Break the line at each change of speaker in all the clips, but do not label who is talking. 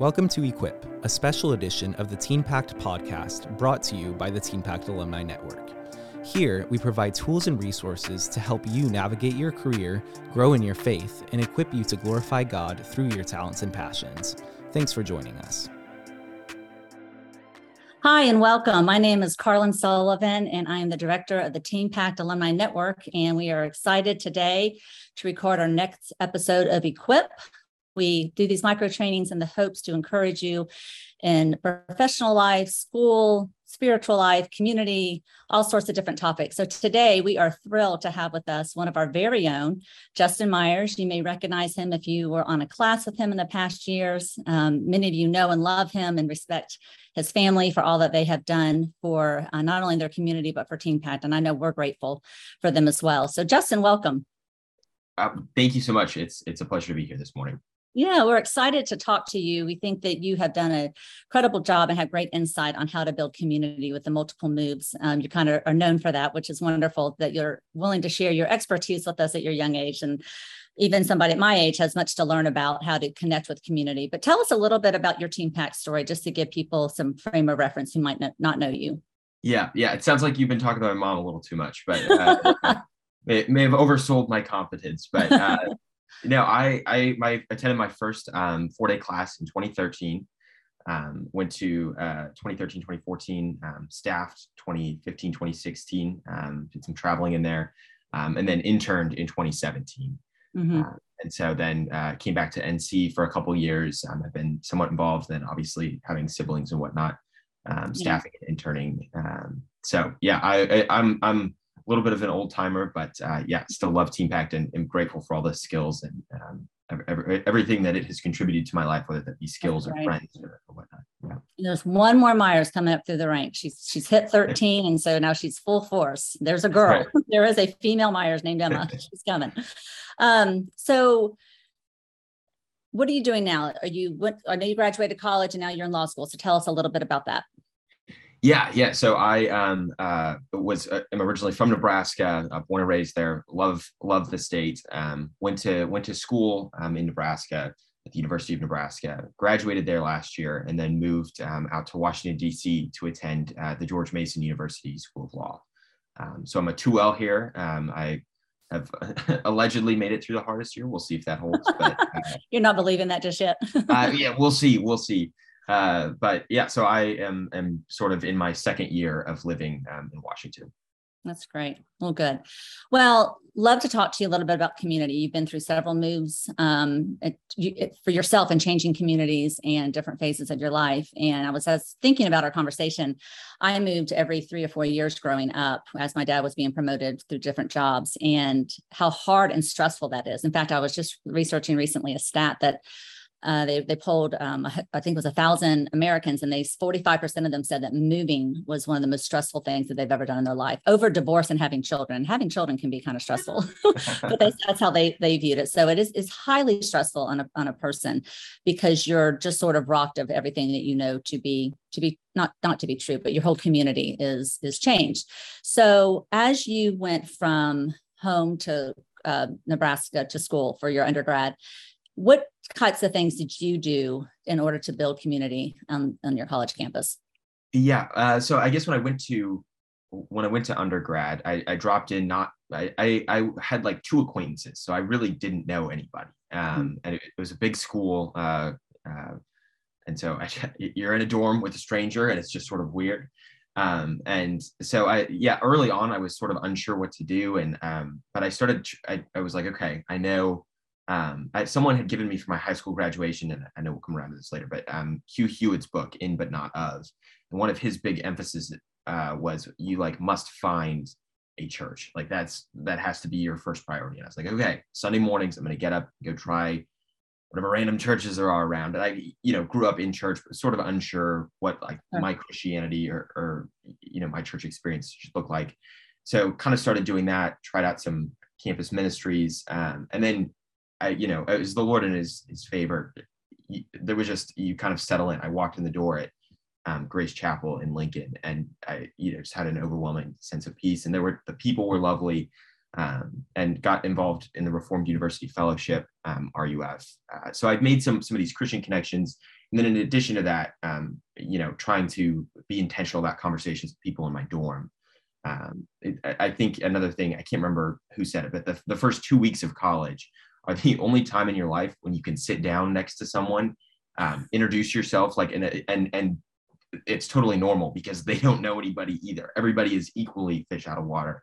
Welcome to Equip, a special edition of the Teen Pact podcast brought to you by the Teen Pact Alumni Network. Here, we provide tools and resources to help you navigate your career, grow in your faith, and equip you to glorify God through your talents and passions. Thanks for joining us.
Hi, and welcome. My name is Carlin Sullivan, and I am the director of the Teen Pact Alumni Network. And we are excited today to record our next episode of Equip, we do these micro trainings in the hopes to encourage you in professional life, school, spiritual life, community, all sorts of different topics. So today we are thrilled to have with us one of our very own, Justin Myers. You may recognize him if you were on a class with him in the past years. Um, many of you know and love him and respect his family for all that they have done for uh, not only their community, but for Teen Pact. And I know we're grateful for them as well. So Justin, welcome.
Uh, thank you so much. It's it's a pleasure to be here this morning.
Yeah, we're excited to talk to you. We think that you have done a credible job and have great insight on how to build community with the multiple moves. Um, you kind of are known for that, which is wonderful that you're willing to share your expertise with us at your young age. And even somebody at my age has much to learn about how to connect with community. But tell us a little bit about your Teen Pact story, just to give people some frame of reference who might not know you.
Yeah, yeah. It sounds like you've been talking about my mom a little too much, but uh, may, may have oversold my competence. But uh, no, I I my attended my first um, four day class in 2013. Um, went to uh, 2013, 2014, um, staffed 2015, 2016, um, did some traveling in there, um, and then interned in 2017. Mm-hmm. Uh, and so then uh, came back to NC for a couple years. Um, I've been somewhat involved, then obviously having siblings and whatnot, um, staffing yeah. and interning. Um, so yeah, I, I, I'm I'm a little bit of an old timer, but uh, yeah, still love Teen Pact and am grateful for all the skills and um, every, everything that it has contributed to my life, whether that be skills or friends or, or, whatnot.
Yeah. There's one more Myers coming up through the ranks. She's she's hit 13, and so now she's full force. There's a girl. Right. there is a female Myers named Emma. she's coming. Um, so what are you doing now? Are you went? I know you graduated college and now you're in law school. So tell us a little bit about that.
Yeah, yeah. So I um, uh, was uh, am originally from Nebraska, uh, born and raised there. Love love the state. Um, went to went to school um, in Nebraska at the University of Nebraska. Graduated there last year, and then moved um, out to Washington D.C. to attend uh, the George Mason University School of Law. Um, so I'm a 2L here. Um, I have allegedly made it through the hardest year. We'll see if that holds. But uh,
you're not believing that just yet.
uh, yeah, we'll see. We'll see. Uh, but yeah, so I am am sort of in my second year of living um, in Washington.
That's great. Well, good. Well, love to talk to you a little bit about community. You've been through several moves um, it, it, for yourself and changing communities and different phases of your life. And I was, I was thinking about our conversation. I moved every three or four years growing up as my dad was being promoted through different jobs and how hard and stressful that is. In fact, I was just researching recently a stat that uh, they they polled um, I think it was a thousand Americans, and they 45 percent of them said that moving was one of the most stressful things that they've ever done in their life. Over divorce and having children, having children can be kind of stressful, but they, that's how they they viewed it. So it is is highly stressful on a on a person because you're just sort of rocked of everything that you know to be to be not not to be true, but your whole community is is changed. So as you went from home to uh, Nebraska to school for your undergrad, what types of things did you do in order to build community on, on your college campus?
Yeah. Uh, so I guess when I went to when I went to undergrad, I, I dropped in not I, I, I had like two acquaintances, so I really didn't know anybody. Um, mm-hmm. and it, it, was a big school, uh, uh, and so I, you're in a dorm with a stranger, and it's just sort of weird. Um, and so I yeah, early on I was sort of unsure what to do, and um, but I started I, I was like, okay, I know um, I, someone had given me for my high school graduation, and I know we'll come around to this later, but um, Hugh Hewitt's book, In But Not Of. And one of his big emphasis uh, was you like must find a church. Like that's that has to be your first priority. And I was like, okay, Sunday mornings, I'm gonna get up, go try whatever random churches there are around. And I, you know, grew up in church, but sort of unsure what like my Christianity or, or you know my church experience should look like. So kind of started doing that, tried out some campus ministries, um, and then I, you know, it was the Lord in his, his favor. There was just, you kind of settle in. I walked in the door at um, Grace Chapel in Lincoln and I, you know, just had an overwhelming sense of peace. And there were, the people were lovely um, and got involved in the Reformed University Fellowship, um, RUF. Uh, so I've made some, some of these Christian connections and then in addition to that, um, you know, trying to be intentional about conversations with people in my dorm. Um, it, I think another thing, I can't remember who said it, but the, the first two weeks of college are the only time in your life when you can sit down next to someone, um, introduce yourself, like, and, and, and it's totally normal because they don't know anybody either. Everybody is equally fish out of water.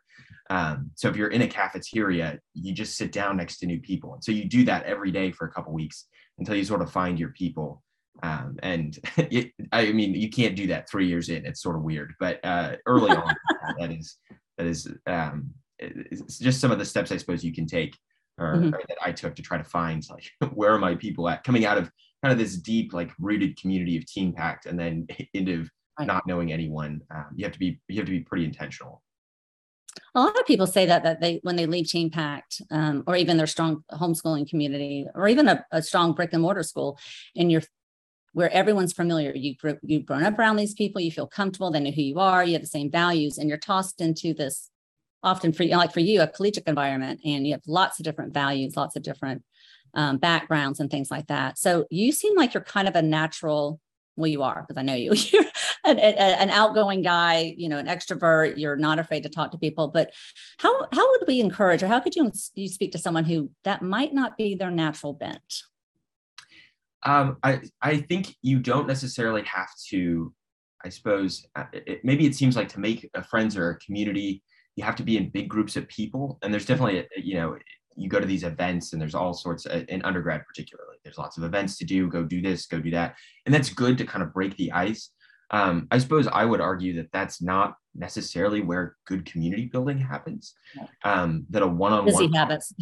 Um, so if you're in a cafeteria, you just sit down next to new people. And so you do that every day for a couple weeks until you sort of find your people. Um, and it, I mean, you can't do that three years in. It's sort of weird, but uh, early on, that is that is um, it's just some of the steps I suppose you can take, or, mm-hmm. or, that I took to try to find like where are my people at coming out of kind of this deep like rooted community of Teen Pact, and then into right. not knowing anyone. Um, you have to be you have to be pretty intentional.
A lot of people say that that they when they leave Teen Pact um, or even their strong homeschooling community or even a, a strong brick and mortar school, and you're where everyone's familiar. You you've grown up around these people, you feel comfortable, they know who you are, you have the same values, and you're tossed into this often for you, like for you a collegiate environment, and you have lots of different values, lots of different um, backgrounds, and things like that. So you seem like you're kind of a natural. Well, you are because I know you. You're an, an outgoing guy, you know, an extrovert. You're not afraid to talk to people. But how how would we encourage, or how could you you speak to someone who that might not be their natural bent?
Um, I I think you don't necessarily have to. I suppose uh, it, maybe it seems like to make friends or a community, you have to be in big groups of people, and there's definitely a, you know you go to these events and there's all sorts of, in undergrad particularly there's lots of events to do go do this go do that and that's good to kind of break the ice um, i suppose i would argue that that's not necessarily where good community building happens. Um, that a one-on-one
busy habits,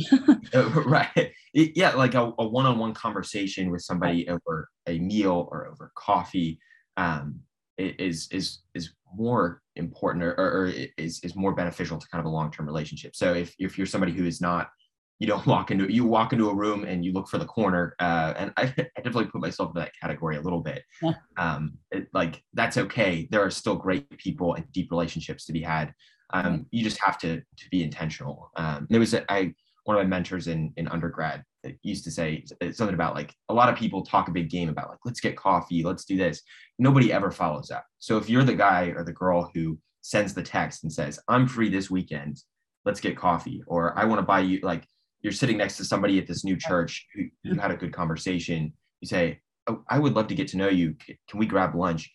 uh, right? Yeah, like a, a, one-on-one conversation with somebody over a meal or over coffee um, is is is more important or, or, is is more beneficial to kind of a long-term relationship. So if if you're somebody who is not you don't walk into you walk into a room and you look for the corner uh, and I, I, definitely put myself in that category a little bit. Yeah. um, it, like that's okay. There are still great people and deep relationships to be had. Um, you just have to to be intentional. Um, there was a, I, one of my mentors in in undergrad used to say uh, something about like a lot of people talk a big game about like let's get coffee let's do this. Nobody ever follows up so if you're the guy or the girl who sends the text and says i'm free this weekend let's get coffee or i want to buy you like you're sitting next to somebody at this new church who you had a good conversation you say oh, i would love to get to know you. Can we grab lunch?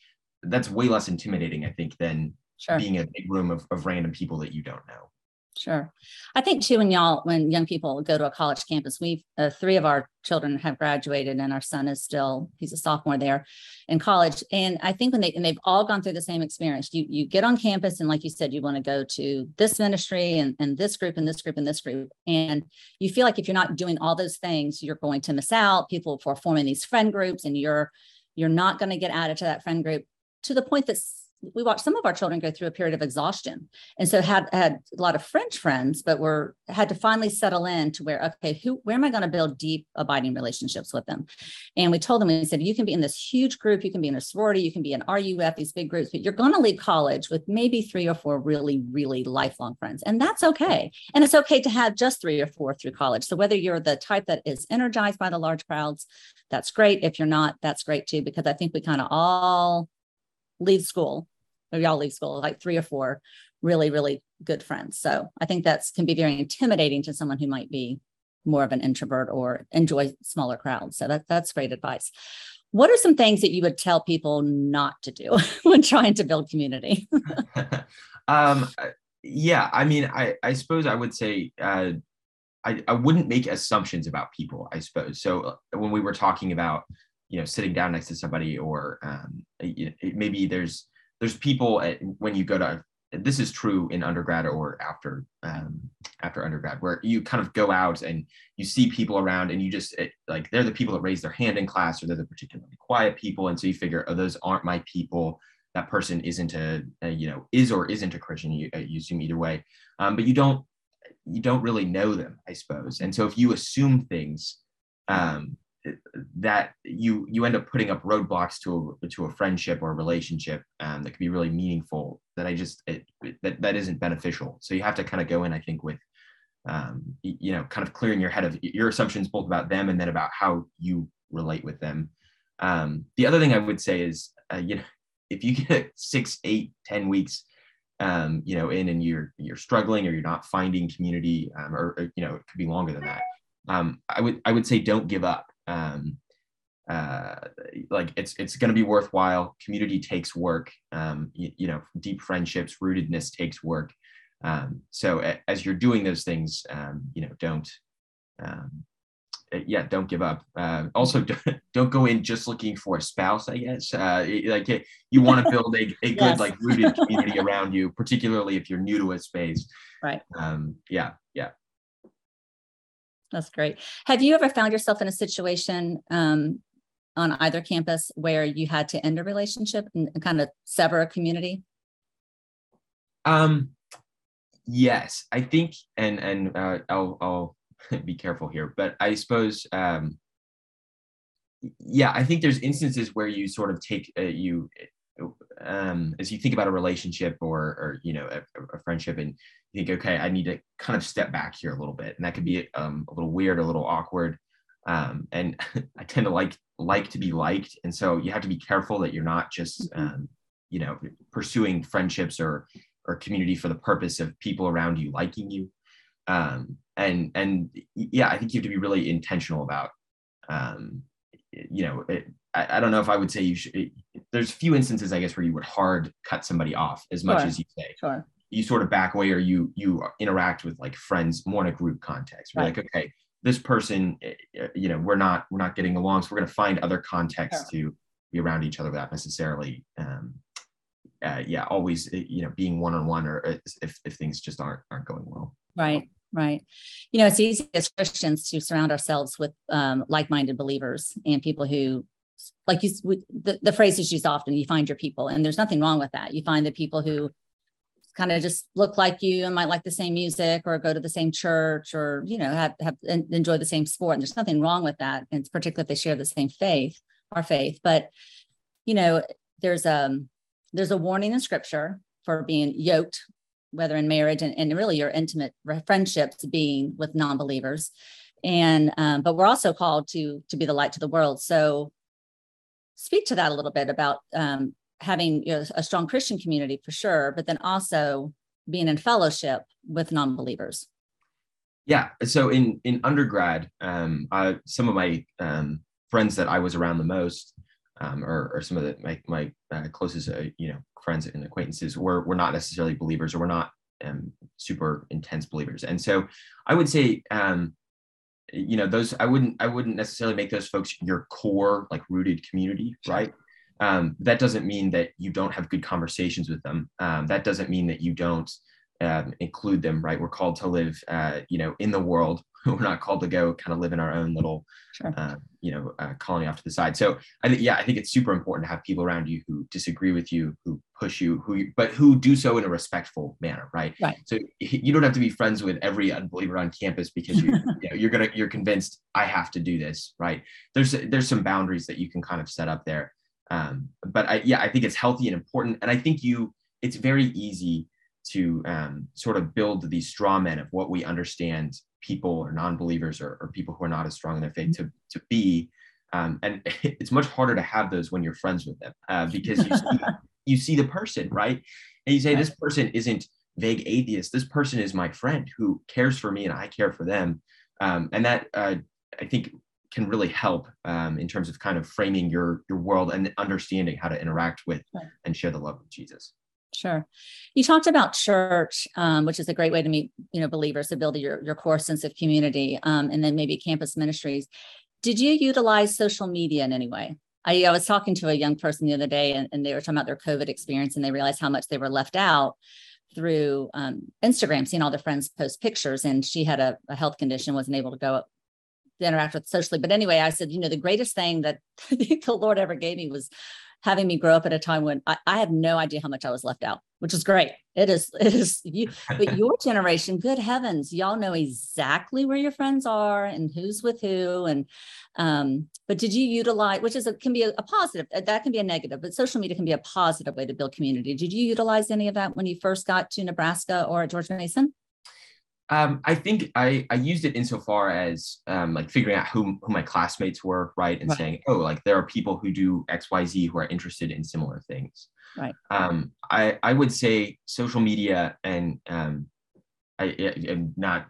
That's way less intimidating i think than sure. being a big room of, of random people that you don't know
Sure. I think too, when y'all, when young people go to a college campus, we've uh, three of our children have graduated, and our son is still he's a sophomore there in college. And I think when they and they've all gone through the same experience. You you get on campus, and like you said, you want to go to this ministry and and this group and this group and this group, and you feel like if you're not doing all those things, you're going to miss out. People are forming these friend groups, and you're you're not going to get added to that friend group to the point that we watched some of our children go through a period of exhaustion. And so had had a lot of french friends but were had to finally settle in to where okay who where am i going to build deep abiding relationships with them? And we told them we said you can be in this huge group. You can be in a sorority. You can be in ruf these big groups but you're going to leave college with maybe three or four really really lifelong friends. And that's okay. And it's okay to have just three or four through college. So whether you're the type that is energized by the large crowds that's great. If you're not that's great too because i think we kind of all leave school I'll leave school, like three or four really, really good friends. So I think that's can be very intimidating to someone who might be more of an introvert or enjoy smaller crowds. So that, that's great advice. What are some things that you would tell people not to do when trying to build community?
um, yeah, I mean, I, I suppose I would say uh, I, I wouldn't make assumptions about people, I suppose. So uh, when we were talking about, you know, sitting down next to somebody or um, maybe there's there's people at, when you go to this is true in undergrad or after um, after undergrad where you kind of go out and you see people around and you just it, like they're the people that raise their hand in class or they're the particularly quiet people. And so you figure oh those aren't my people. That person isn't a, a you know is or isn't a christian you, you assume either way. Um, but you don't you don't really know them i suppose. And so if you assume things um, that you you end up putting up roadblocks to a to a friendship or a relationship um, that could be really meaningful that i just it, that that isn't beneficial so you have to kind of go in i think with um, you know kind of clearing your head of your assumptions both about them and then about how you relate with them Um, the other thing I would say is, uh, you know, if you get six, eight, ten weeks, um, you know, in and you're you're struggling or you're not finding community, um, or, or, you know, it could be longer than that. Um, I would I would say don't give up. Um, uh, like it's it's going to be worthwhile. Community takes work. Um, you, you know, deep friendships, rootedness takes work. Um, so a, as you're doing those things, um, you know, don't um, uh, yeah, don't give up. Uh, also, don't don't go in just looking for a spouse. I guess uh, like you want to build a, a good yes. like rooted community around you, particularly if you're new to a space.
Right.
Um, yeah.
That's great. Have you ever found yourself in a situation um, on either campus where you had to end a relationship and, and kind of sever a community?
Um, yes, I think, and and uh, I'll I'll be careful here, but I suppose, um, yeah, I think there's instances where you sort of take uh, you um, as you think about a relationship or or you know a, a, friendship and you think okay i need to kind of step back here a little bit. And that could be um, a little weird a little awkward um, and i tend to like like to be liked. And so you have to be careful that you're not just mm-hmm. um, you know pursuing friendships or or community for the purpose of people around you liking you. Um, and and yeah i think you have to be really intentional about um, you know it, I, I, don't know if i would say you should there's few instances i guess where you would hard cut somebody off as much
sure.
as you say
sure.
you sort of back away or you you interact with like friends more in a group context We're right. like okay this person eh, eh, you know we're not we're not getting along so we're going to find other contexts sure. to be around each other without necessarily um, uh, yeah always eh, you know being one-on-one or if, if things just aren't aren't going well
right right you know it's easy as christians to surround ourselves with um, like-minded believers and people who like you the, the phrase is used often you find your people and there's nothing wrong with that. You find the people who kind of just look like you and might like the same music or go to the same church or you know have, have enjoy the same sport and there's nothing wrong with that and particularly if they share the same faith our faith. But you know there's a um, there's a warning in scripture for being yoked whether in marriage and, and really your intimate friendships being with non-believers. And um, but we're also called to to be the light to the world. So speak to that a little bit about um, having you know, a strong christian community for sure but then also being in fellowship with non-believers.
Yeah. So in in undergrad um, I, some of my um, friends that i was around the most um, or, or some of the my, my uh, closest uh, you know friends and acquaintances were were not necessarily believers or were not um, super intense believers. And so i would say um, you know those i wouldn't i wouldn't necessarily make those folks your core like rooted community right? Um, that doesn't mean that you don't have good conversations with them. Um, that doesn't mean that you don't um, include them right? We're called to live uh, you know in the world we're not called to go kind of live in our own little sure. uh, you know uh, colony off to the side. So i think yeah i think it's super important to have people around you who disagree with you who push you who but who do so in a respectful manner right?
Right.
So you don't have to be friends with every unbeliever on campus because you, you know, you're gonna you're convinced i have to do this right? There's there's some boundaries that you can kind of set up there. Um, but I, yeah i think it's healthy and important and i think you it's very easy to um, sort of build these straw men of what we understand people or non-believers or, or people who are not as strong in their faith to, to be. Um, and it's much harder to have those when you're friends with them uh, because you see, you see the person right? And you say this person isn't vague atheist. This person is my friend who cares for me and i care for them. Um, and that uh, i think can really help um, in terms of kind of framing your your world and understanding how to interact with and share the love of jesus
Sure. You talked about church, um, which is a great way to meet, you know, believers to build your, your core sense of community, um, and then maybe campus ministries. Did you utilize social media in any way? I, I was talking to a young person the other day, and, and, they were talking about their COVID experience, and they realized how much they were left out through um, Instagram, seeing all their friends post pictures. And she had a, a health condition, wasn't able to go to interact with socially. But anyway, I said, you know, the greatest thing that the Lord ever gave me was having me grow up at a time when I, I have no idea how much I was left out, which is great. It is, it is you, but your generation, good heavens, y'all know exactly where your friends are and who's with who. And, um, but did you utilize, which is a, can be a, a positive, uh, that can be a negative, but social media can be a positive way to build community. Did you utilize any of that when you first got to Nebraska or at George Mason?
Um, I think I, I used it insofar as um, like figuring out who, who my classmates were, right? And right. saying, oh, like there are people who do X, Y, Z who are interested in similar things.
Right.
Um, I, I would say social media and um, I am not,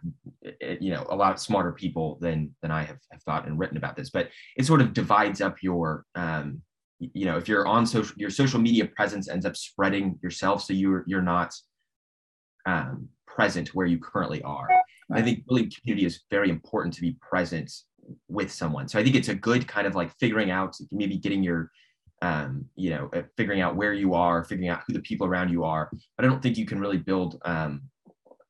you know, a lot smarter people than than I have, have thought and written about this, but it sort of divides up your, um, you know, if you're on social, your social media presence ends up spreading yourself, so you're you're not um, present where you currently are. I think really community is very important to be present with someone. So I think it's a good kind of like figuring out, maybe getting your, um, you know, uh, figuring out where you are, figuring out who the people around you are. But I don't think you can really build, um,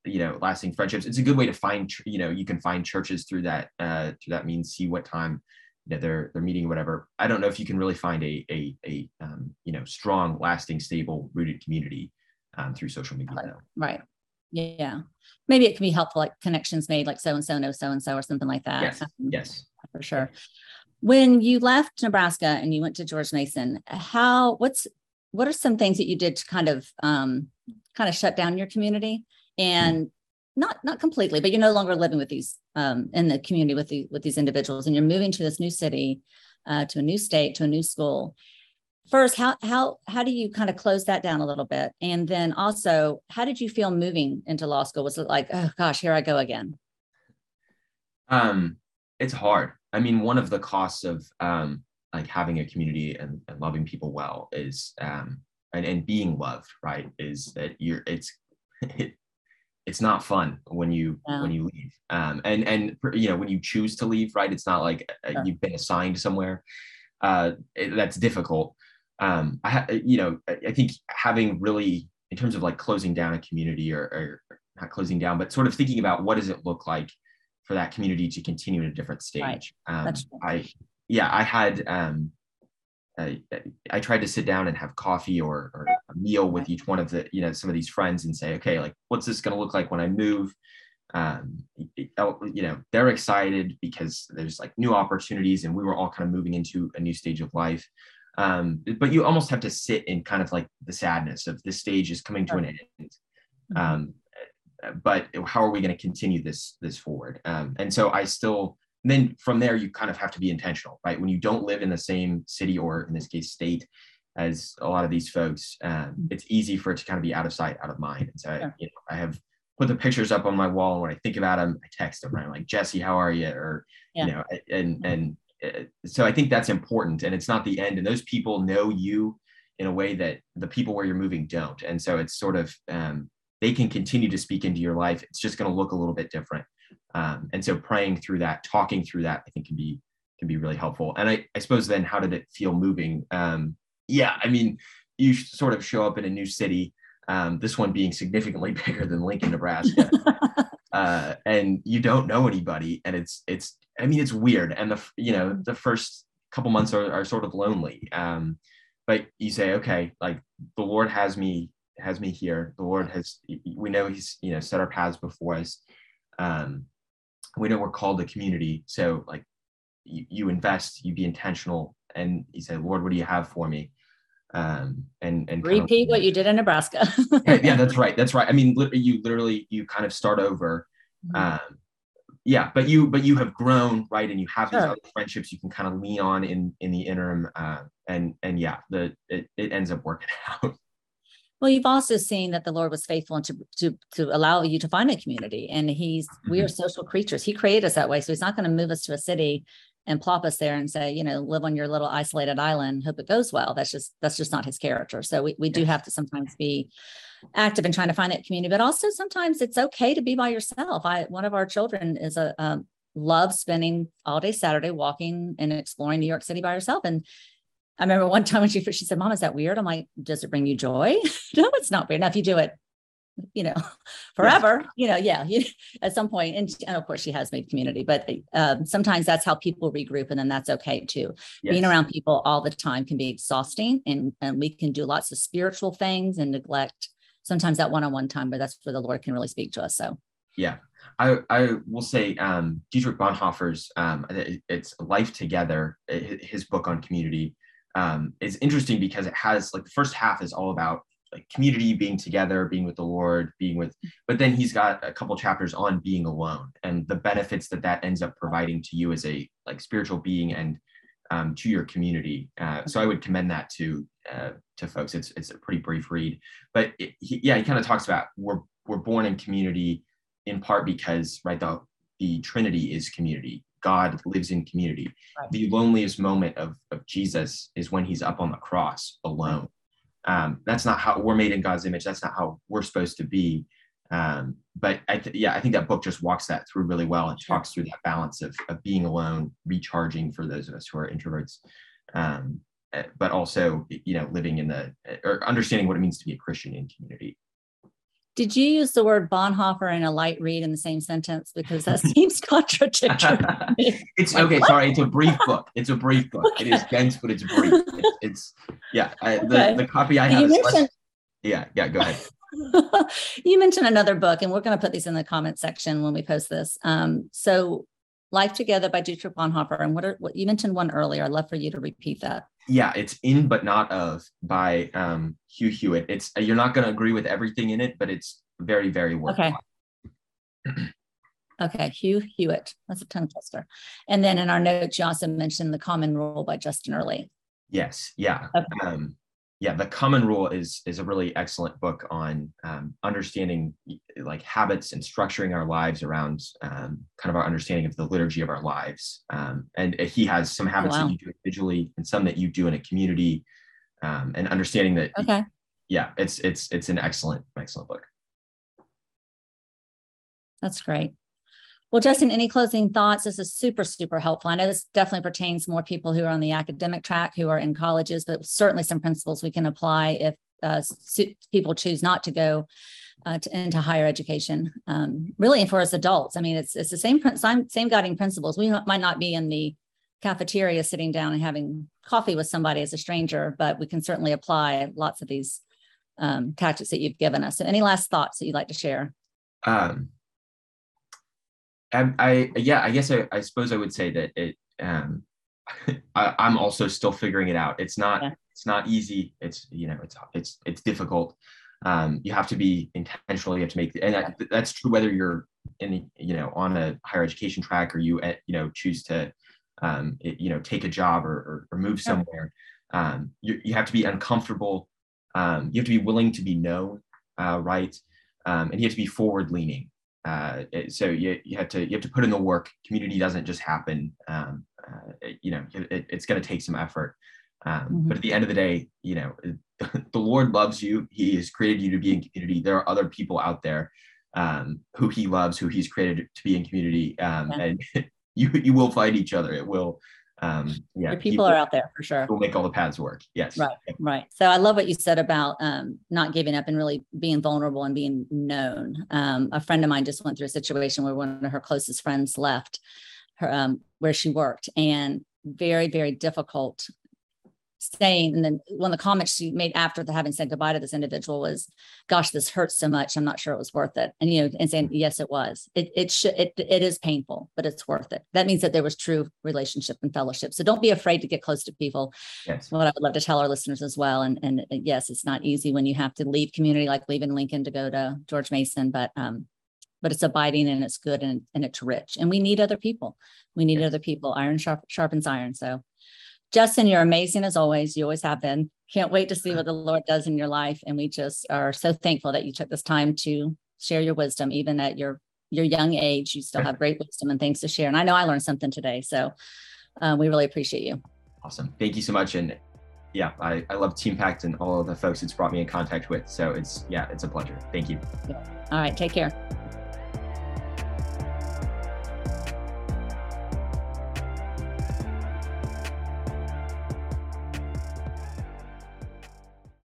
you know, lasting friendships. It's a good way to find, you know, you can find churches through that, uh, through that means, see what time you know, they're they're meeting, or whatever. I don't know if you can really find a a a um, you know strong, lasting, stable, rooted community um, through social media.
Right. right. Yeah. Maybe it can be helpful, like connections made, like so and so know so and so, or something like that.
Yes. Um, yes.
For sure. When you left Nebraska and you went to George Mason, how what's what are some things that you did to kind of um, kind of shut down your community and not not completely, but you're no longer living with these um, in the community with the with these individuals, and you're moving to this new city, uh, to a new state, to a new school first how how how do you kind of close that down a little bit? And then also how did you feel moving into law school? Was it like oh gosh here i go again
um it's hard. I mean one of the costs of um like having a community and, and loving people well is um and, and being loved right is that you're it's it, it's not fun when you yeah. when you leave. Um and and you know when you choose to leave right it's not like uh, you've been assigned somewhere. Uh it, that's difficult um, I ha- you know, I think having really in terms of like closing down a community or, or, not closing down, but sort of thinking about what does it look like for that community to continue at a different stage. Right. Um, I, yeah, I had, um, I, I tried to sit down and have coffee or, or a meal with each one of the, you know, some of these friends and say, okay, like, what's this going to look like when I move? Um, oh, you know, they're excited because there's like new opportunities and we were all kind of moving into a new stage of life um, but you almost have to sit in kind of like the sadness of this stage is coming to an end. Mm-hmm. um, but how are we going to continue this this forward? Um, and so i still then from there you kind of have to be intentional right? When you don't live in the same city or in this case state as a lot of these folks um, mm-hmm. it's easy for it to kind of be out of sight out of mind. And so I, you know, I have put the pictures up on my wall. And when i think about them i text them right? I'm like jesse how are you or yeah. you know and and uh, so I think that's important and it's not the end. And those people know you in a way that the people where you're moving don't. And so it's sort of, um, they can continue to speak into your life. It's just going to look a little bit different. Um, and so praying through that, talking through that, I think can be, can be really helpful. And I, I suppose then how did it feel moving? Um, yeah, I mean, you sort of show up in a new city, um, this one being significantly bigger than Lincoln, Nebraska. uh, and you don't know anybody and it's it's I mean, it's weird. And the, you know, the first couple months are, are sort of lonely. Um, but you say, okay, like the Lord has me, has me here. The Lord has, we know he's, you know, set our paths before us. Um, we know we're called a community. So like you, you invest, you be intentional and you say, Lord, what do you have for me? Um, and, and
repeat of, what you did in Nebraska.
yeah, yeah, that's right. That's right. I mean, you literally, you kind of start over. Mm-hmm. Um, yeah but you but you have grown right and you have these sure. other friendships you can kind of lean on in in the interim uh, and and yeah the it, it ends up working out
well you've also seen that the lord was faithful to to to allow you to find a community and he's mm-hmm. we are mm-hmm. social creatures he created us that way so he's not going to move us to a city and plop us there and say you know live on your little isolated island hope it goes well that's just that's just not his character so we, we do have to sometimes be active in trying to find that community, but also sometimes it's okay to be by yourself. I one of our children is a um, loves spending all day Saturday walking and exploring New York City by herself. And I remember one time when she she said, "Mom, is that weird?" I'm like, "Does it bring you joy?" no, it's not weird. Now, if you do it, you know, forever, you know, yeah, you, at some point, and, and, of course, she has made community, but um, sometimes that's how people regroup, and then that's okay too. Yes. Being around people all the time can be exhausting, and and we can do lots of spiritual things and neglect sometimes that one-on-one time where that's where the Lord can really speak to us. So
yeah. I, I will say um, Dietrich Bonhoeffer's um, it's Life Together, his book on community um, is interesting because it has like the first half is all about like community, being together, being with the Lord, being with, but then he's got a couple chapters on being alone and the benefits that that ends up providing to you as a like spiritual being and um, to your community. Uh, so I would commend that to uh, to folks. It's it's a pretty brief read, but it, he, yeah, he kind of talks about we're we're born in community in part because right the the Trinity is community. God lives in community. Right. The loneliest moment of, of Jesus is when he's up on the cross alone. Um, that's not how we're made in God's image. That's not how we're supposed to be. Um, but I th- yeah, I think that book just walks that through really well and talks through that balance of, of being alone, recharging for those of us who are introverts, um, eh, but also you know living in the or understanding what it means to be a Christian in community.
Did you use the word Bonhoeffer and a light read in the same sentence? Because that seems contradictory.
it's like, okay. What? Sorry, it's a brief book. It's a brief book. It is dense, but it's brief. It's, it's yeah. I, the the copy I have. Is less, yeah, yeah. Go ahead.
you mentioned another book, and we're going to put these in the comment section when we post this. Um, so, Life Together by Dietrich Bonhoeffer, and what are what you mentioned one earlier. I'd love for you to repeat that
yeah, it's in but not of by um, Hugh Hewitt. It's you're not going to agree with everything in it, but it's very very worthwhile.
Okay. okay, Hugh Hewitt. That's a tongue twister. And then in our notes, you also mentioned the Common Rule by Justin Earley.
Yes. Yeah. Okay. Um, yeah the common rule is is a really excellent book on um, understanding like habits and structuring our lives around um, kind of our understanding of the liturgy of our lives. Um, and he has some habits wow. that you do individually and some that you do in a community um, and understanding that
okay.
yeah it's it's it's an excellent excellent book.
That's great well, Justin, any closing thoughts? This is super, super helpful. I know this definitely pertains more people who are on the academic track, who are in colleges, but certainly some principles we can apply if uh, people choose not to go uh, to, into higher education. Um, really, and for us adults, I mean, it's it's the same same, same guiding principles. We might not be in the cafeteria sitting down and having coffee with somebody as a stranger, but we can certainly apply lots of these um, tactics that you've given us. So, any last thoughts that you'd like to share? Um,
I, I yeah, I guess I, I, suppose I would say that it. Um, I, am also still figuring it out. It's not. Yeah. It's not easy. It's you know. It's it's it's difficult. Um, you have to be intentional. You have to make, and that, that's true whether you're in you know on a higher education track or you eh, you know choose to um, it, you know take a job or or, or move somewhere. Um, you you have to be uncomfortable. Um, you have to be willing to be known, uh, right? Um, and you have to be forward leaning uh, so you, you have to you have to put in the work. Community doesn't just happen um, uh, you know it, it's going to take some effort. Um, mm-hmm. but at the end of the day you know the lord loves you. He has created you to be in community. There are other people out there um, who he loves who he's created to be in community um, yeah. and you you will find each other. It will um,
yeah, Your people are out there for sure.
We'll make all the paths work. Yes.
Right. Right. So I love what you said about um, not giving up and really being vulnerable and being known. Um, a friend of mine just went through a situation where one of her closest friends left her um, where she worked, and very very difficult saying, and then one of the comments she made after the having said goodbye to this individual was, "Gosh, this hurts so much. I'm not sure it was worth it." And you know, and saying, "Yes, it was. It it should it it is painful, but it's worth it." That means that there was true relationship and fellowship. So don't be afraid to get close to people. Yes. What I would love to tell our listeners as well. And and yes, it's not easy when you have to leave community like leaving Lincoln to go to George Mason, but um, but it's abiding and it's good and, and it's rich. And we need other people. We need yes. other people. Iron sharp, sharpens iron. So Justin, you're amazing as always. You always have been. Can't wait to see what the Lord does in your life. And we just are so thankful that you took this time to share your wisdom, even at your your young age. You still have great wisdom and things to share. And I know I learned something today. So uh, we really appreciate you.
Awesome. Thank you so much. And yeah, I, I love Teen Pact and all of the folks it's brought me in contact with. So it's yeah, it's a pleasure. Thank you.
All right. Take care.